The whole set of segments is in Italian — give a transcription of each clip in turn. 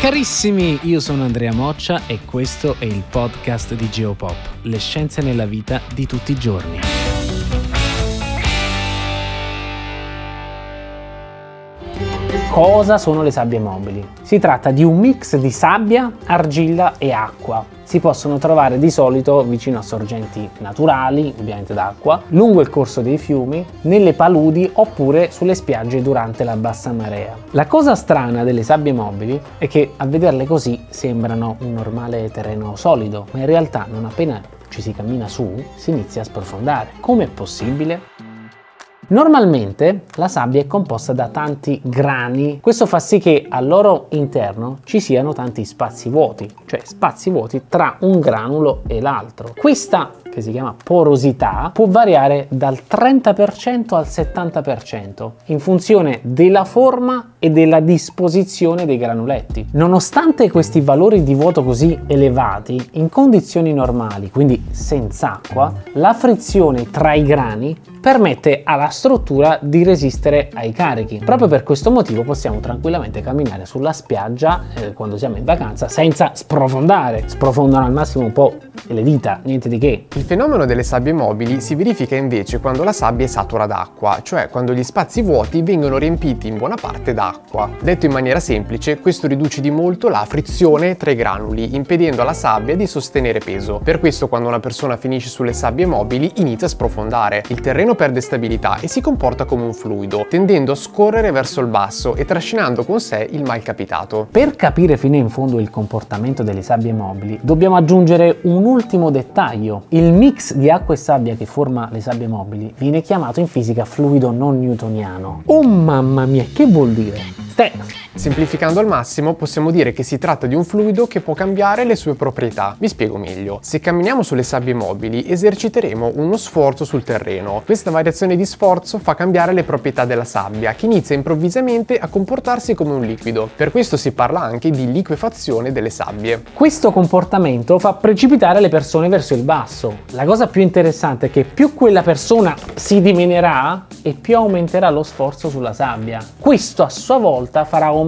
Carissimi, io sono Andrea Moccia e questo è il podcast di Geopop, le scienze nella vita di tutti i giorni. Cosa sono le sabbie mobili? Si tratta di un mix di sabbia, argilla e acqua. Si possono trovare di solito vicino a sorgenti naturali, ovviamente d'acqua, lungo il corso dei fiumi, nelle paludi oppure sulle spiagge durante la bassa marea. La cosa strana delle sabbie mobili è che a vederle così sembrano un normale terreno solido, ma in realtà non appena ci si cammina su si inizia a sprofondare. Come è possibile? Normalmente la sabbia è composta da tanti grani, questo fa sì che al loro interno ci siano tanti spazi vuoti, cioè spazi vuoti tra un granulo e l'altro. Questa che si chiama porosità può variare dal 30% al 70% in funzione della forma e della disposizione dei granuletti. Nonostante questi valori di vuoto così elevati, in condizioni normali, quindi senza acqua, la frizione tra i grani permette alla struttura di resistere ai carichi. Proprio per questo motivo possiamo tranquillamente camminare sulla spiaggia eh, quando siamo in vacanza senza sprofondare. Sprofondano al massimo un po' le dita, niente di che. Il fenomeno delle sabbie mobili si verifica invece quando la sabbia è satura d'acqua, cioè quando gli spazi vuoti vengono riempiti in buona parte d'acqua. Detto in maniera semplice, questo riduce di molto la frizione tra i granuli, impedendo alla sabbia di sostenere peso. Per questo quando una persona finisce sulle sabbie mobili inizia a sprofondare. Il terreno perde stabilità e si comporta come un fluido, tendendo a scorrere verso il basso e trascinando con sé il mal capitato. Per capire fino in fondo il comportamento delle sabbie mobili, dobbiamo aggiungere un ultimo dettaglio. Il mix di acqua e sabbia che forma le sabbie mobili viene chiamato in fisica fluido non newtoniano. Oh mamma mia, che vuol dire? Ste, Semplificando al massimo, possiamo dire che si tratta di un fluido che può cambiare le sue proprietà. Vi spiego meglio. Se camminiamo sulle sabbie mobili, eserciteremo uno sforzo sul terreno. Questa variazione di sforzo fa cambiare le proprietà della sabbia, che inizia improvvisamente a comportarsi come un liquido. Per questo si parla anche di liquefazione delle sabbie. Questo comportamento fa precipitare le persone verso il basso. La cosa più interessante è che più quella persona si diminuirà e più aumenterà lo sforzo sulla sabbia. Questo a sua volta farà aumentare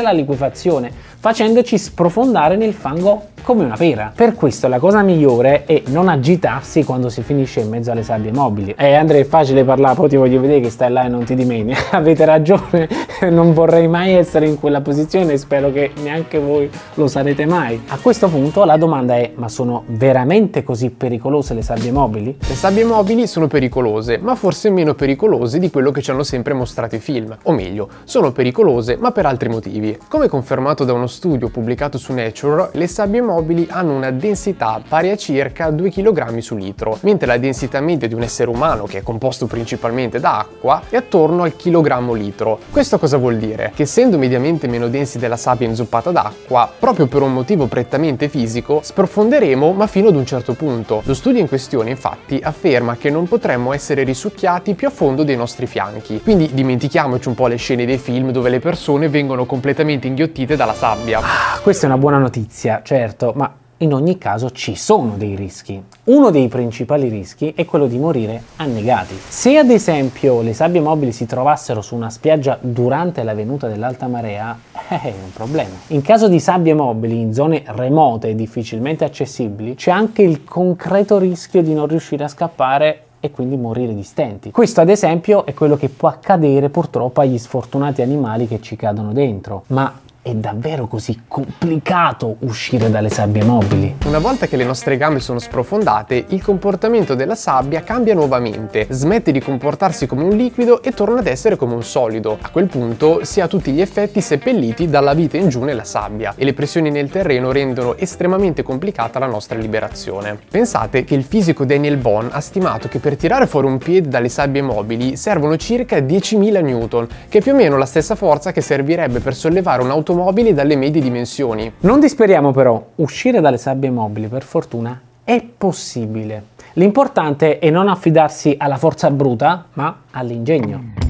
la liquefazione, facendoci sprofondare nel fango come una pera. Per questo la cosa migliore è non agitarsi quando si finisce in mezzo alle sabbie mobili. Eh Andrea è facile parlare, poi ti voglio vedere che stai là e non ti dimeni. Avete ragione, non vorrei mai essere in quella posizione e spero che neanche voi lo sarete mai. A questo punto la domanda è, ma sono veramente così pericolose le sabbie mobili? Le sabbie mobili sono pericolose, ma forse meno pericolose di quello che ci hanno sempre mostrato i film. O meglio, sono pericolose, ma per altri motivi. Come confermato da uno studio pubblicato su Nature, le sabbie mobili hanno una densità pari a circa 2 kg su litro, mentre la densità media di un essere umano, che è composto principalmente da acqua, è attorno al chilogrammo litro. Questo cosa vuol dire? Che essendo mediamente meno densi della sabbia inzuppata d'acqua, proprio per un motivo prettamente fisico, sprofonderemo ma fino ad un certo punto. Lo studio in questione infatti afferma che non potremmo essere risucchiati più a fondo dei nostri fianchi, quindi dimentichiamoci un po' le scene dei film dove le persone vengono completamente inghiottite dalla sabbia. Questa è una buona notizia, certo, ma in ogni caso ci sono dei rischi. Uno dei principali rischi è quello di morire annegati. Se ad esempio le sabbie mobili si trovassero su una spiaggia durante la venuta dell'alta marea, eh, è un problema. In caso di sabbie mobili in zone remote e difficilmente accessibili, c'è anche il concreto rischio di non riuscire a scappare e quindi morire di stenti. Questo ad esempio è quello che può accadere purtroppo agli sfortunati animali che ci cadono dentro, ma è davvero così complicato uscire dalle sabbie mobili? Una volta che le nostre gambe sono sprofondate, il comportamento della sabbia cambia nuovamente, smette di comportarsi come un liquido e torna ad essere come un solido. A quel punto si ha tutti gli effetti seppelliti dalla vita in giù nella sabbia e le pressioni nel terreno rendono estremamente complicata la nostra liberazione. Pensate che il fisico Daniel Bohn ha stimato che per tirare fuori un piede dalle sabbie mobili servono circa 10.000 Newton, che è più o meno la stessa forza che servirebbe per sollevare un'auto automobili dalle medie dimensioni. Non disperiamo però, uscire dalle sabbie mobili per fortuna è possibile. L'importante è non affidarsi alla forza bruta, ma all'ingegno.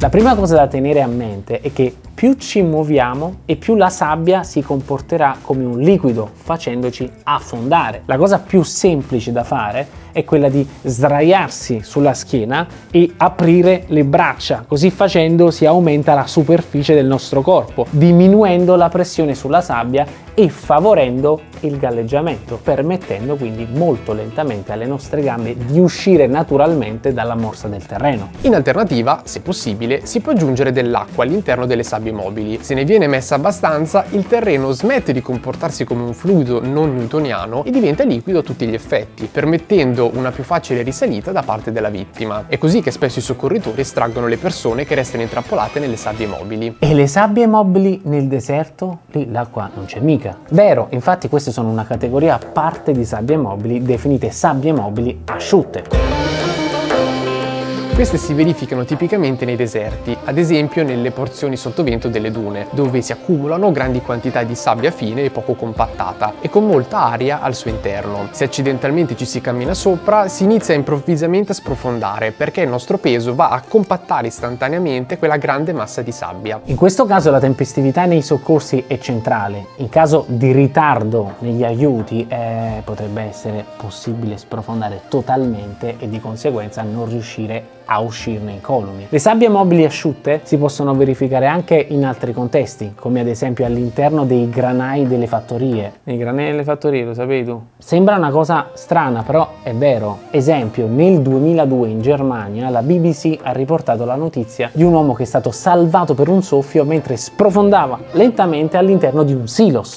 La prima cosa da tenere a mente è che più ci muoviamo e più la sabbia si comporterà come un liquido facendoci affondare. La cosa più semplice da fare è quella di sdraiarsi sulla schiena e aprire le braccia. Così facendo si aumenta la superficie del nostro corpo, diminuendo la pressione sulla sabbia e favorendo il galleggiamento, permettendo quindi molto lentamente alle nostre gambe di uscire naturalmente dalla morsa del terreno. In alternativa, se possibile, si può aggiungere dell'acqua all'interno delle sabbie mobili. Se ne viene messa abbastanza, il terreno smette di comportarsi come un fluido non newtoniano e diventa liquido a tutti gli effetti, permettendo una più facile risalita da parte della vittima. È così che spesso i soccorritori estraggono le persone che restano intrappolate nelle sabbie mobili. E le sabbie mobili nel deserto? Lì l'acqua non c'è mica. Vero, infatti queste sono una categoria a parte di sabbie mobili definite sabbie mobili asciutte. Queste si verificano tipicamente nei deserti, ad esempio nelle porzioni sottovento delle dune, dove si accumulano grandi quantità di sabbia fine e poco compattata e con molta aria al suo interno. Se accidentalmente ci si cammina sopra, si inizia improvvisamente a sprofondare perché il nostro peso va a compattare istantaneamente quella grande massa di sabbia. In questo caso la tempestività nei soccorsi è centrale. In caso di ritardo negli aiuti eh, potrebbe essere possibile sprofondare totalmente e di conseguenza non riuscire a uscirne incolumi. Le sabbie mobili asciutte si possono verificare anche in altri contesti, come ad esempio all'interno dei granai delle fattorie. I granai delle fattorie, lo sapevi tu? Sembra una cosa strana, però è vero. Esempio, nel 2002 in Germania la BBC ha riportato la notizia di un uomo che è stato salvato per un soffio mentre sprofondava lentamente all'interno di un silos.